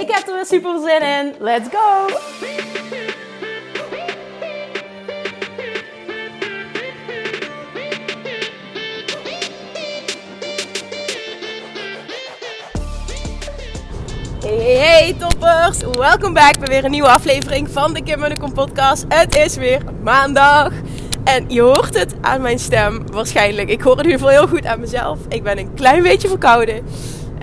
Ik heb er weer super zin in. Let's go! Hey, toppers! Welkom back bij weer een nieuwe aflevering van de Kim Munnekom podcast. Het is weer maandag. En je hoort het aan mijn stem waarschijnlijk. Ik hoor het in ieder heel goed aan mezelf. Ik ben een klein beetje verkouden.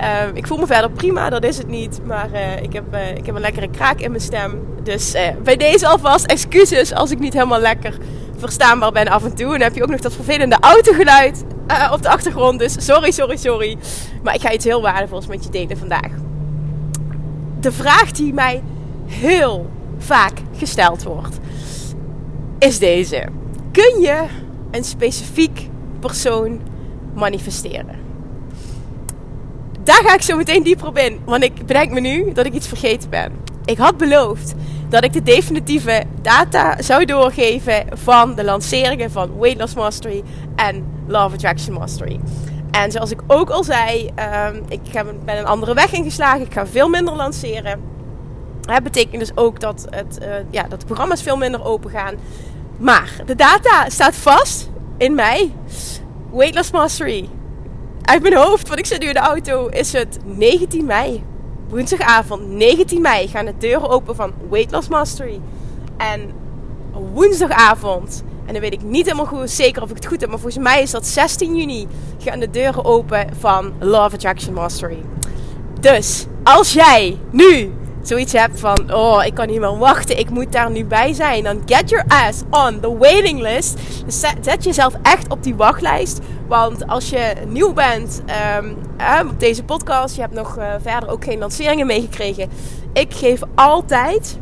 Ehm, ik voel me verder prima, dat is het niet. Maar uh, ik, heb, uh, ik heb een lekkere kraak in mijn stem. Dus uh, bij deze alvast excuses als ik niet helemaal lekker verstaanbaar ben af en toe. En dan heb je ook nog dat vervelende autogeluid op de achtergrond. Dus sorry, sorry, sorry. Maar ik ga iets heel waardevols met je delen vandaag. De vraag die mij heel vaak gesteld wordt, is deze. Kun je een specifiek persoon manifesteren? Daar ga ik zo meteen dieper op in. Want ik bedenk me nu dat ik iets vergeten ben. Ik had beloofd dat ik de definitieve data zou doorgeven van de lanceringen van Weight Loss Mastery en Love Attraction Mastery. En zoals ik ook al zei, um, ik ben een andere weg ingeslagen. Ik ga veel minder lanceren. Dat betekent dus ook dat, het, uh, ja, dat de programma's veel minder open gaan. Maar de data staat vast in mei. Weight Loss Mastery uit mijn hoofd, want ik zit nu in de auto, is het 19 mei. Woensdagavond, 19 mei, gaan de deuren open van Weight Loss Mastery. En woensdagavond, en dan weet ik niet helemaal goed, zeker of ik het goed heb, maar volgens mij is dat 16 juni, gaan de deuren open van Love Attraction Mastery. Dus, als jij nu zoiets hebt van, oh, ik kan niet meer wachten, ik moet daar nu bij zijn, dan get your ass on the waiting list. Zet jezelf echt op die wachtlijst. Want als je nieuw bent um, op deze podcast, je hebt nog uh, verder ook geen lanceringen meegekregen. Ik geef altijd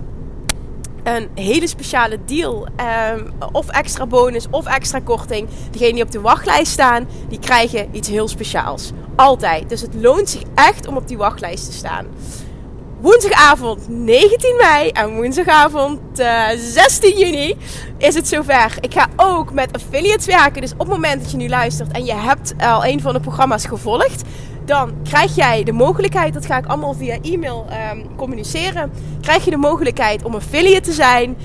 een hele speciale deal. Um, of extra bonus of extra korting. Degenen die op de wachtlijst staan, die krijgen iets heel speciaals. Altijd. Dus het loont zich echt om op die wachtlijst te staan woensdagavond 19 mei en woensdagavond uh, eh, 16 juni is het zover. Ik ga ook met affiliates werken. Dus op het moment dat je nu luistert en je hebt al een van de programma's gevolgd, dan krijg jij de mogelijkheid, dat ga ik allemaal via e-mail um, communiceren, krijg je de mogelijkheid om affiliate te zijn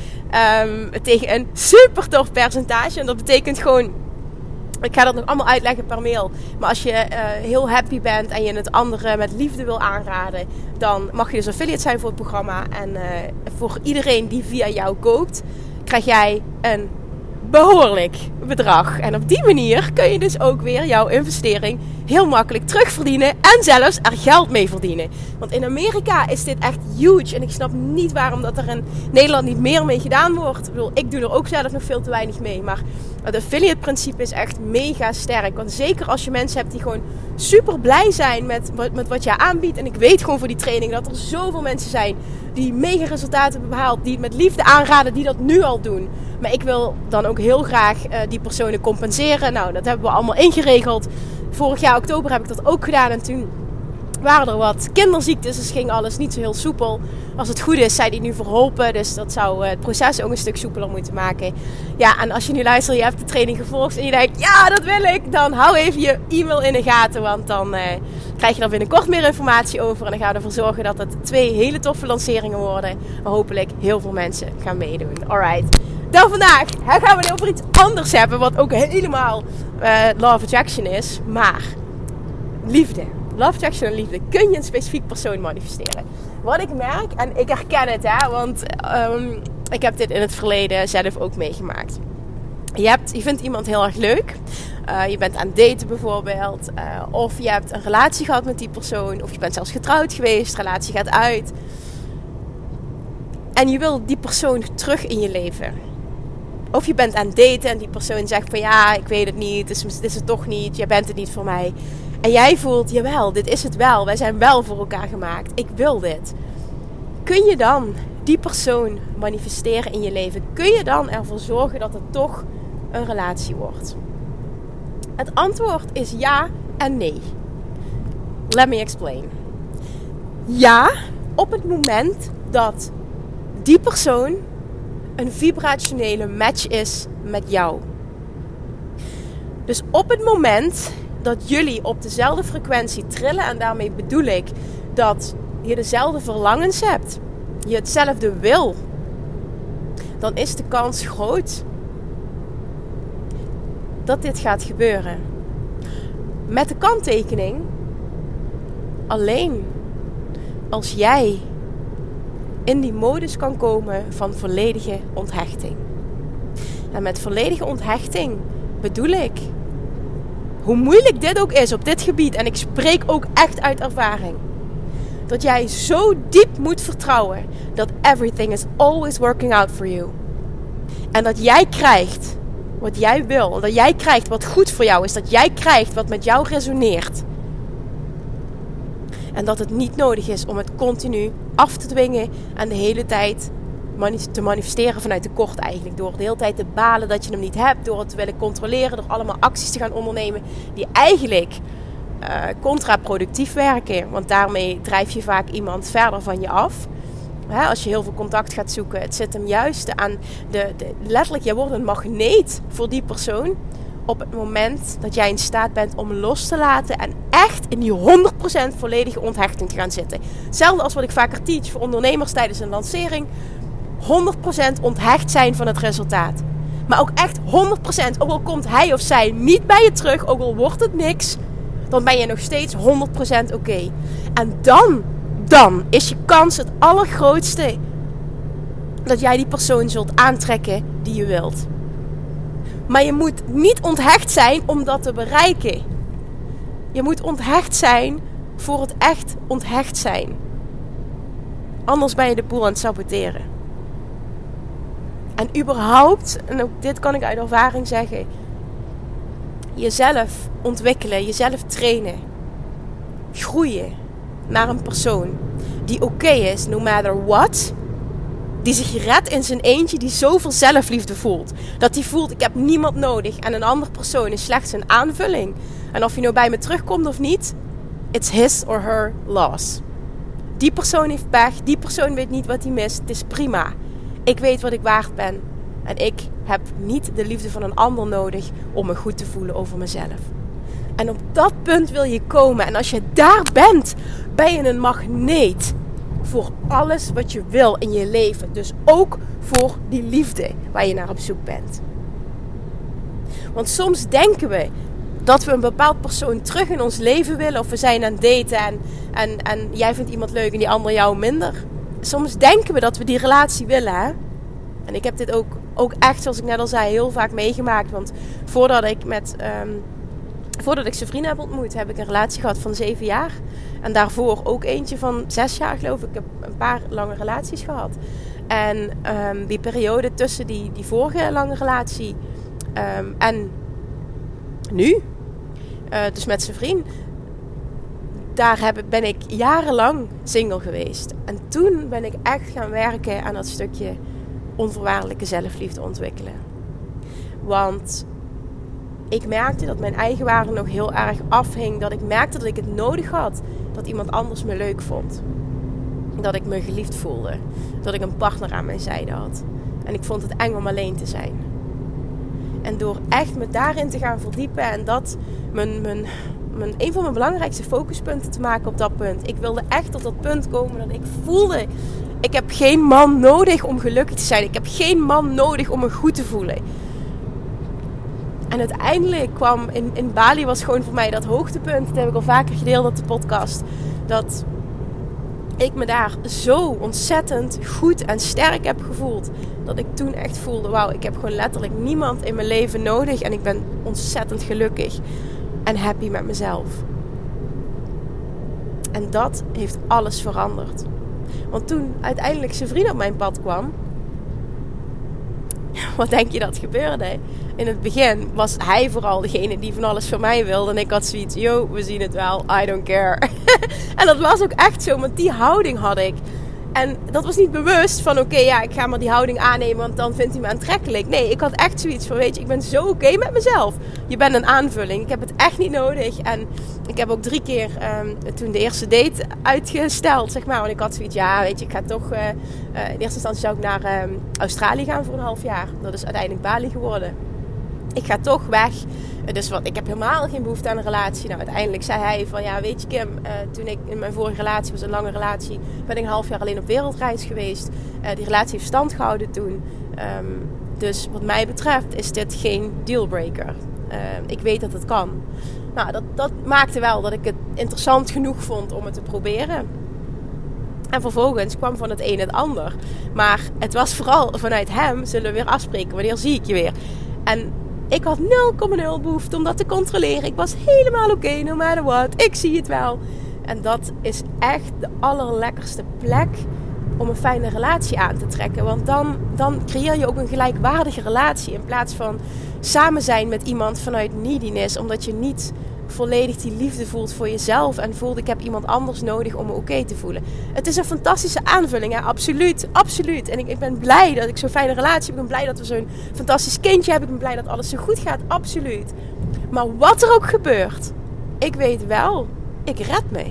um, tegen een super tof percentage. En dat betekent gewoon ik ga dat nog allemaal uitleggen per mail. Maar als je uh, heel happy bent en je het anderen met liefde wil aanraden, dan mag je dus affiliate zijn voor het programma. En uh, voor iedereen die via jou koopt, krijg jij een behoorlijk bedrag. En op die manier kun je dus ook weer jouw investering heel makkelijk terugverdienen en zelfs er geld mee verdienen. Want in Amerika is dit echt huge en ik snap niet waarom dat er in Nederland niet meer mee gedaan wordt. Ik bedoel, ik doe er ook zelf nog veel te weinig mee, maar het affiliate principe is echt mega sterk. Want zeker als je mensen hebt die gewoon super blij zijn met, met wat jij aanbiedt. En ik weet gewoon voor die training dat er zoveel mensen zijn die mega resultaten hebben behaald. Die het met liefde aanraden, die dat nu al doen. Maar ik wil dan ook heel graag uh, die personen compenseren. Nou, dat hebben we allemaal ingeregeld. Vorig jaar oktober heb ik dat ook gedaan. En toen waren er wat kinderziektes, dus ging alles niet zo heel soepel. Als het goed is, zijn die nu verholpen. Dus dat zou eh, het proces ook een stuk soepeler moeten maken. Ja, en als je nu luistert, je hebt de training gevolgd en je denkt, ja, dat wil ik. Dan hou even je e-mail in de gaten, want dan uh, krijg je er binnenkort meer informatie over. En dan gaan we ervoor zorgen dat het twee hele toffe lanceringen worden. Waar hopelijk heel veel mensen gaan meedoen. Alright. Dan vandaag gaan we het over iets anders hebben, wat ook helemaal uh, Love Attraction is. Maar liefde. Love Attraction en liefde. Kun je een specifiek persoon manifesteren? Wat ik merk, en ik herken het, hè, want um, ik heb dit in het verleden zelf ook meegemaakt. Je, hebt, je vindt iemand heel erg leuk. Uh, je bent aan het daten bijvoorbeeld. Uh, of je hebt een relatie gehad met die persoon. Of je bent zelfs getrouwd geweest. Relatie gaat uit. En je wil die persoon terug in je leven. Of je bent aan het daten en die persoon zegt van ja, ik weet het niet. Dit is, is het toch niet. Jij bent het niet voor mij. En jij voelt, jawel, dit is het wel. Wij zijn wel voor elkaar gemaakt. Ik wil dit. kun je dan die persoon manifesteren in je leven? Kun je dan ervoor zorgen dat het toch een relatie wordt? Het antwoord is ja en nee. Let me explain. Ja, op het moment dat die persoon een vibrationele match is met jou. Dus op het moment dat jullie op dezelfde frequentie trillen, en daarmee bedoel ik dat je dezelfde verlangens hebt, je hetzelfde wil, dan is de kans groot dat dit gaat gebeuren. Met de kanttekening, alleen als jij in die modus kan komen van volledige onthechting. En met volledige onthechting bedoel ik, hoe moeilijk dit ook is op dit gebied, en ik spreek ook echt uit ervaring, dat jij zo diep moet vertrouwen dat everything is always working out for you. En dat jij krijgt wat jij wil, dat jij krijgt wat goed voor jou is, dat jij krijgt wat met jou resoneert. En dat het niet nodig is om het continu af te dwingen en de hele tijd te manifesteren vanuit tekort eigenlijk. Door de hele tijd te balen dat je hem niet hebt. Door het te willen controleren. Door allemaal acties te gaan ondernemen die eigenlijk uh, contraproductief werken. Want daarmee drijf je vaak iemand verder van je af. als je heel veel contact gaat zoeken. Het zit hem juist aan de, de letterlijk, jij wordt een magneet voor die persoon op het moment dat jij in staat bent om los te laten en echt in die 100% volledige onthechting te gaan zitten. Hetzelfde als wat ik vaker teach voor ondernemers tijdens een lancering. 100% onthecht zijn van het resultaat. Maar ook echt 100%, ook al komt hij of zij niet bij je terug, ook al wordt het niks, dan ben je nog steeds 100% oké. En dan, dan is je kans het allergrootste dat jij die persoon zult aantrekken die je wilt. Maar je moet niet onthecht zijn om dat te bereiken. Je moet onthecht zijn voor het echt onthecht zijn. Anders ben je de boel aan het saboteren. En überhaupt, en ook dit kan ik uit ervaring zeggen, jezelf ontwikkelen, jezelf trainen, groeien naar een persoon die oké is, no matter what die zich redt in zijn eentje, die zoveel zelfliefde voelt. Dat hij voelt, ik heb niemand nodig en een andere persoon is slechts een aanvulling. En of je nou bij me terugkomt of niet, it's his or her loss. Die persoon heeft pech, die persoon weet niet wat hij mist, het is prima. Ik weet wat ik waard ben. En ik heb niet de liefde van een ander nodig om me goed te voelen over mezelf. En op dat punt wil je komen. En als je daar bent, ben je een magneet voor alles wat je wil in je leven. Dus ook voor die liefde waar je naar op zoek bent. Want soms denken we dat we een bepaald persoon terug in ons leven willen. Of we zijn aan het daten en, en, en jij vindt iemand leuk en die ander jou minder. Soms denken we dat we die relatie willen. Hè? En ik heb dit ook, ook echt, zoals ik net al zei, heel vaak meegemaakt. Want voordat ik met... Ehm, voordat ik zijn vrienden heb ontmoet, heb ik een relatie gehad van zeven jaar. En daarvoor ook eentje van zes jaar, geloof ik. Ik heb een paar lange relaties gehad. En ehm, die periode tussen die, die vorige lange relatie ehm, en nu, uh, dus met zijn vriend, daar heb, ben ik jarenlang single geweest. En toen ben ik echt gaan werken aan dat stukje onvoorwaardelijke zelfliefde ontwikkelen. Want ik merkte dat mijn eigen waarde nog heel erg afhing. Dat ik merkte dat ik het nodig had dat iemand anders me leuk vond. Dat ik me geliefd voelde. Dat ik een partner aan mijn zijde had. En ik vond het eng om alleen te zijn. En door echt me daarin te gaan verdiepen en dat mijn, mijn, mijn, een van mijn belangrijkste focuspunten te maken op dat punt. Ik wilde echt tot dat punt komen dat ik voelde: ik heb geen man nodig om gelukkig te zijn. Ik heb geen man nodig om me goed te voelen. En uiteindelijk kwam in, Bali was gewoon voor mij dat hoogtepunt. Dat heb ik al vaker gedeeld op de podcast. Dat ik me daar zo ontzettend goed en sterk heb gevoeld. Dat ik toen echt voelde: wauw, ik heb gewoon letterlijk niemand in mijn leven nodig. En ik ben ontzettend gelukkig en happy met mezelf. En dat heeft alles veranderd. Want toen uiteindelijk zijn vriend op mijn pad kwam, wat denk je dat gebeurde? In het begin was hij vooral degene die van alles van mij wilde. En ik had zoiets, yo, we zien het wel, I don't care. en dat was ook echt zo, want die houding had ik. En dat was niet bewust van oké, ja, ik ga maar die houding aannemen, want dan vindt hij me aantrekkelijk. Nee, ik had echt zoiets van, weet je, ik ben zo oké met mezelf. Je bent een aanvulling. Ik heb het echt niet nodig. En ik heb ook drie keer um, toen de eerste date uitgesteld, zeg maar. Want ik had zoiets, ja, weet je, ik ga toch... Uh, uh, in eerste instantie zou ik naar um, Australië gaan voor een half jaar. Dat is uiteindelijk Bali geworden. Ik ga toch weg. Dus wat, ik heb helemaal geen behoefte aan een relatie. Nou, uiteindelijk zei hij van, ja, weet je Kim, uh, toen ik in mijn vorige relatie was, een lange relatie, ben ik een half jaar alleen op wereldreis geweest. Uh, die relatie heeft stand gehouden toen. Um, dus wat mij betreft is dit geen dealbreaker. Uh, ik weet dat het kan. Nou, dat, dat maakte wel dat ik het interessant genoeg vond om het te proberen. En vervolgens kwam van het een het ander. Maar het was vooral vanuit hem, zullen we weer afspreken, wanneer zie ik je weer. En ik had 0,0 behoefte om dat te controleren. Ik was helemaal oké, no matter what. Ik zie het wel. En dat is echt de allerlekkerste plek om een fijne relatie aan te trekken. Want dan, dan creëer je ook een gelijkwaardige relatie. In plaats van samen zijn met iemand vanuit neediness. Omdat je niet volledig die liefde voelt voor jezelf. En voelt ik heb iemand anders nodig om me oké te voelen. Het is een fantastische aanvulling. Hè? Absoluut, absoluut. En ik, ik ben blij dat ik zo'n fijne relatie heb. Ik ben blij dat we zo'n fantastisch kindje hebben. Ik ben blij dat alles zo goed gaat. Absoluut. Maar wat er ook gebeurt. Ik weet wel, ik red me.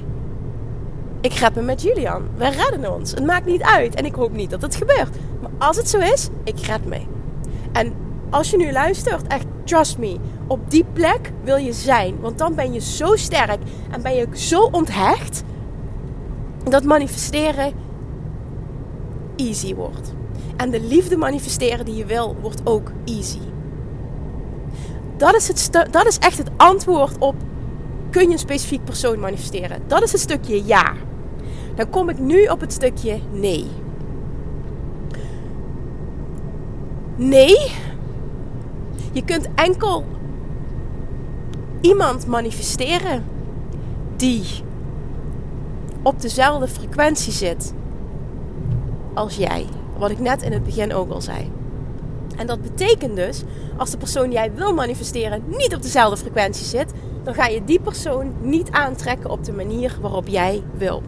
Ik red me met Julian. We redden ons. Het maakt niet uit. En ik hoop niet dat het gebeurt. Maar als het zo is, ik red me. En als je nu luistert, echt trust me, op die plek wil je zijn. Want dan ben je zo sterk en ben je zo onthecht dat manifesteren easy wordt. En de liefde manifesteren die je wil, wordt ook easy. Dat is, het dat is echt het antwoord op: kun je een specifiek persoon manifesteren? Dat is het stukje ja. Dan kom ik nu op het stukje nee. Nee, je kunt enkel iemand manifesteren die op dezelfde frequentie zit als jij. Wat ik net in het begin ook al zei. En dat betekent dus, als de persoon die jij wil manifesteren niet op dezelfde frequentie zit, dan ga je die persoon niet aantrekken op de manier waarop jij wil.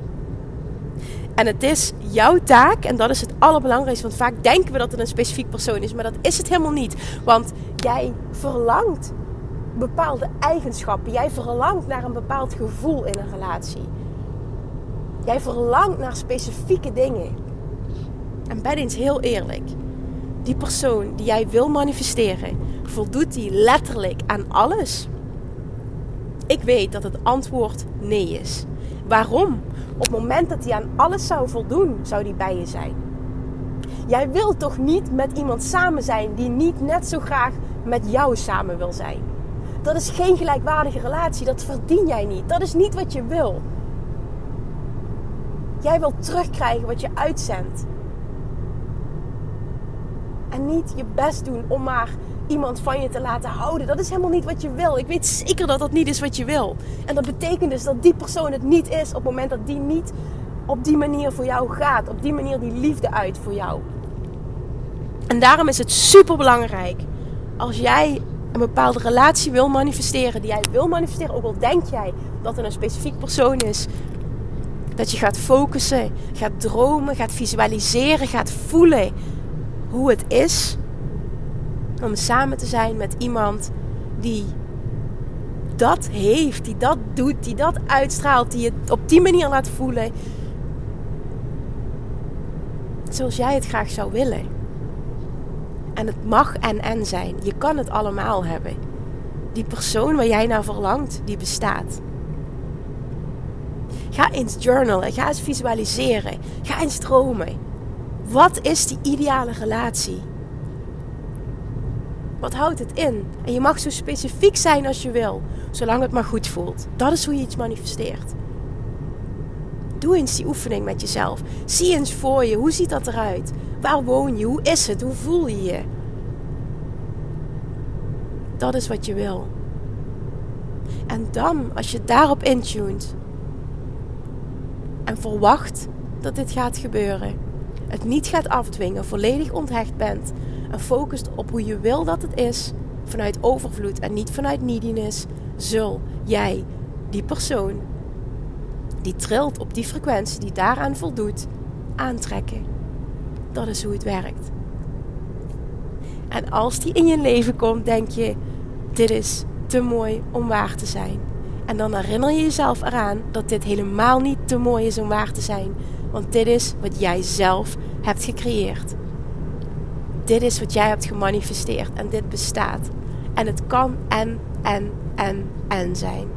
En het is jouw taak, en dat is het allerbelangrijkste, want vaak denken we dat het een specifiek persoon is, maar dat is het helemaal niet. Want jij verlangt bepaalde eigenschappen, jij verlangt naar een bepaald gevoel in een relatie. Jij verlangt naar specifieke dingen. En ben eens heel eerlijk. Die persoon die jij wil manifesteren, voldoet die letterlijk aan alles? Ik weet dat het antwoord nee is. Waarom? Op het moment dat hij aan alles zou voldoen, zou die bij je zijn. Jij wilt toch niet met iemand samen zijn die niet net zo graag met jou samen wil zijn? Dat is geen gelijkwaardige relatie. Dat verdien jij niet. Dat is niet wat je wil. Jij wilt terugkrijgen wat je uitzendt. En niet je best doen om maar iemand van je te laten houden. Dat is helemaal niet wat je wil. Ik weet zeker dat dat niet is wat je wil. En dat betekent dus dat die persoon het niet is op het moment dat die niet op die manier voor jou gaat. Op die manier die liefde uit voor jou. En daarom is het super belangrijk als jij een bepaalde relatie wil manifesteren, die jij wil manifesteren, ook al denk jij dat het een specifiek persoon is, dat je gaat focussen, gaat dromen, gaat visualiseren, gaat voelen hoe het is om samen te zijn met iemand die dat heeft, die dat doet, die dat uitstraalt, die het op die manier laat voelen. Zoals jij het graag zou willen. En het mag en en zijn. Je kan het allemaal hebben. Die persoon waar jij naar verlangt, die bestaat. Ga eens journalen, ga eens visualiseren, ga eens dromen. Wat is die ideale relatie? Wat houdt het in? En je mag zo specifiek zijn als je wil, zolang het maar goed voelt. Dat is hoe je iets manifesteert. Doe eens die oefening met jezelf. Zie eens voor je, hoe ziet dat eruit? Waar woon je? Hoe is het? Hoe voel je je? Dat is wat je wil. En dan, als je daarop intuned en verwacht dat dit gaat gebeuren, het niet gaat afdwingen, volledig onthecht bent en focust op hoe je wil dat het is, vanuit overvloed en niet vanuit neediness, zul jij die persoon die trilt op die frequentie, die daaraan voldoet, aantrekken. Dat is hoe het werkt. En als die in je leven komt, denk je: dit is te mooi om waar te zijn. En dan herinner je jezelf eraan dat dit helemaal niet te mooi is om waar te zijn. Want dit is wat jij zelf hebt gecreëerd. Dit is wat jij hebt gemanifesteerd en dit bestaat. En het kan en, en, en, en zijn.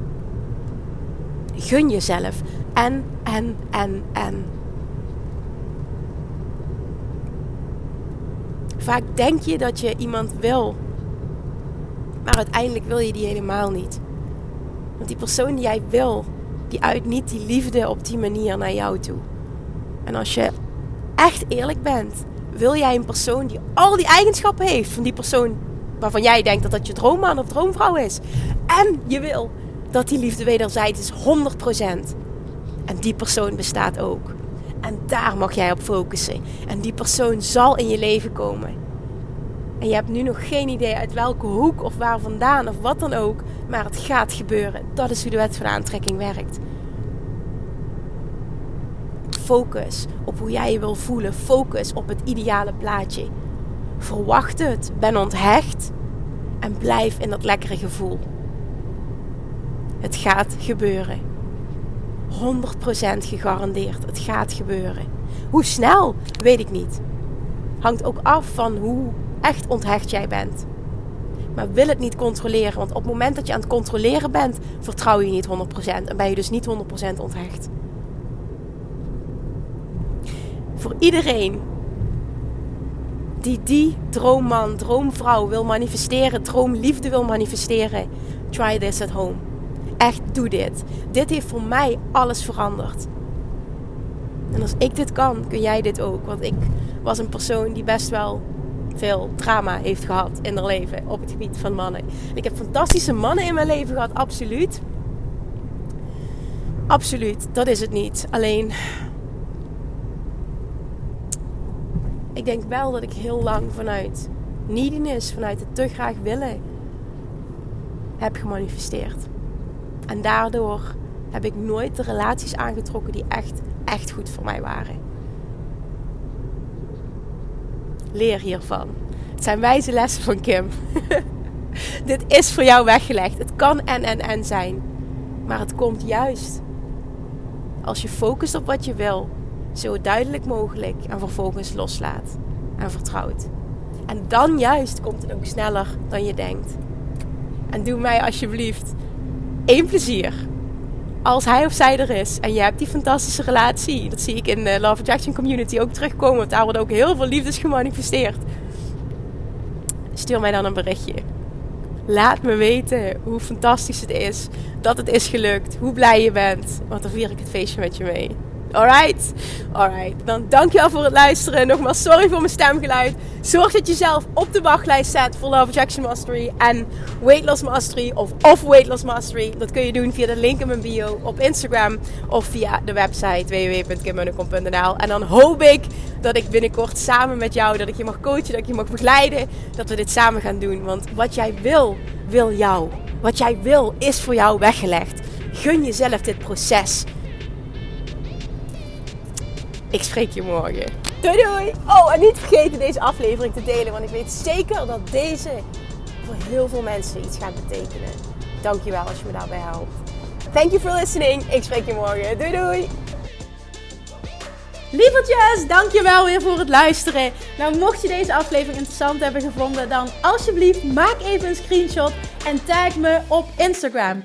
Gun jezelf en, en, en, en. Vaak denk je dat je iemand wil, maar uiteindelijk wil je die helemaal niet. Want die persoon die jij wil, die uit niet die liefde op die manier naar jou toe. En als je echt eerlijk bent, wil jij een persoon die al die eigenschappen heeft van die persoon waarvan jij denkt dat dat je droomman of droomvrouw is. En je wil dat die liefde wederzijds is 100%. En die persoon bestaat ook. En daar mag jij op focussen. En die persoon zal in je leven komen. En je hebt nu nog geen idee uit welke hoek of waar vandaan of wat dan ook. Maar het gaat gebeuren. Dat is hoe de wet van aantrekking werkt. Focus op hoe jij je wil voelen. Focus op het ideale plaatje. Verwacht het. Ben onthecht. En blijf in dat lekkere gevoel. Het gaat gebeuren. 100% gegarandeerd. Het gaat gebeuren. Hoe snel? Weet ik niet. Hangt ook af van hoe echt onthecht jij bent. Maar wil het niet controleren. Want op het moment dat je aan het controleren bent, vertrouw je niet 100%. En ben je dus niet 100% onthecht. Voor iedereen die die droomman, droomvrouw wil manifesteren, droomliefde wil manifesteren, try this at home. Echt, doe dit. Dit heeft voor mij alles veranderd. En als ik dit kan, kun jij dit ook. Want ik was een persoon die best wel veel drama heeft gehad in haar leven op het gebied van mannen. ik heb fantastische mannen in mijn leven gehad, absoluut. Absoluut, dat is het niet. Alleen, ik denk wel dat ik heel lang vanuit neediness, vanuit het te graag willen, heb gemanifesteerd. En daardoor heb ik nooit de relaties aangetrokken die echt, echt goed voor mij waren. Leer hiervan. Het zijn wijze lessen van Kim. Dit is voor jou weggelegd. Het kan en en en zijn. Maar het komt juist als je focust op wat je wil, zo duidelijk mogelijk en vervolgens loslaat en vertrouwt. En dan juist komt het ook sneller dan je denkt. En doe mij alsjeblieft één plezier. Als hij of zij er is en je hebt die fantastische relatie, dat zie ik in de Love Attraction Community ook terugkomen, want daar wordt ook heel veel liefdes gemanifesteerd. Stuur mij dan een berichtje. Laat me weten hoe fantastisch het is, dat het is gelukt, hoe blij je bent, want dan vier ik het feestje met je mee. Alright? Alright. Dan dankjewel voor het luisteren. Nogmaals, sorry voor mijn stemgeluid. Zorg dat je jezelf op de wachtlijst zet voor Love Attraction Mastery en Weight Loss Mastery of Off Weight Loss Mastery. Dat kun je doen via de link in mijn bio op Instagram of via de website www.kimmunnekom.nl. En dan hoop ik dat ik binnenkort samen met jou, dat ik je mag coachen, dat ik je mag begeleiden, dat we dit samen gaan doen. Want wat jij wil, wil jou. Wat jij wil, is voor jou weggelegd. Gun jezelf dit proces. Ik spreek je morgen. Doei doei! Oh, en niet vergeten deze aflevering te delen, want ik weet zeker dat deze voor heel veel mensen iets gaat betekenen. Dankjewel als je me daarbij helpt. Thank you for listening. Ik spreek je morgen. Doei doei! Lievertjes, dankjewel weer voor het luisteren. Nou, mocht je deze aflevering interessant hebben gevonden, dan alsjeblieft maak even een screenshot en tag me op Instagram.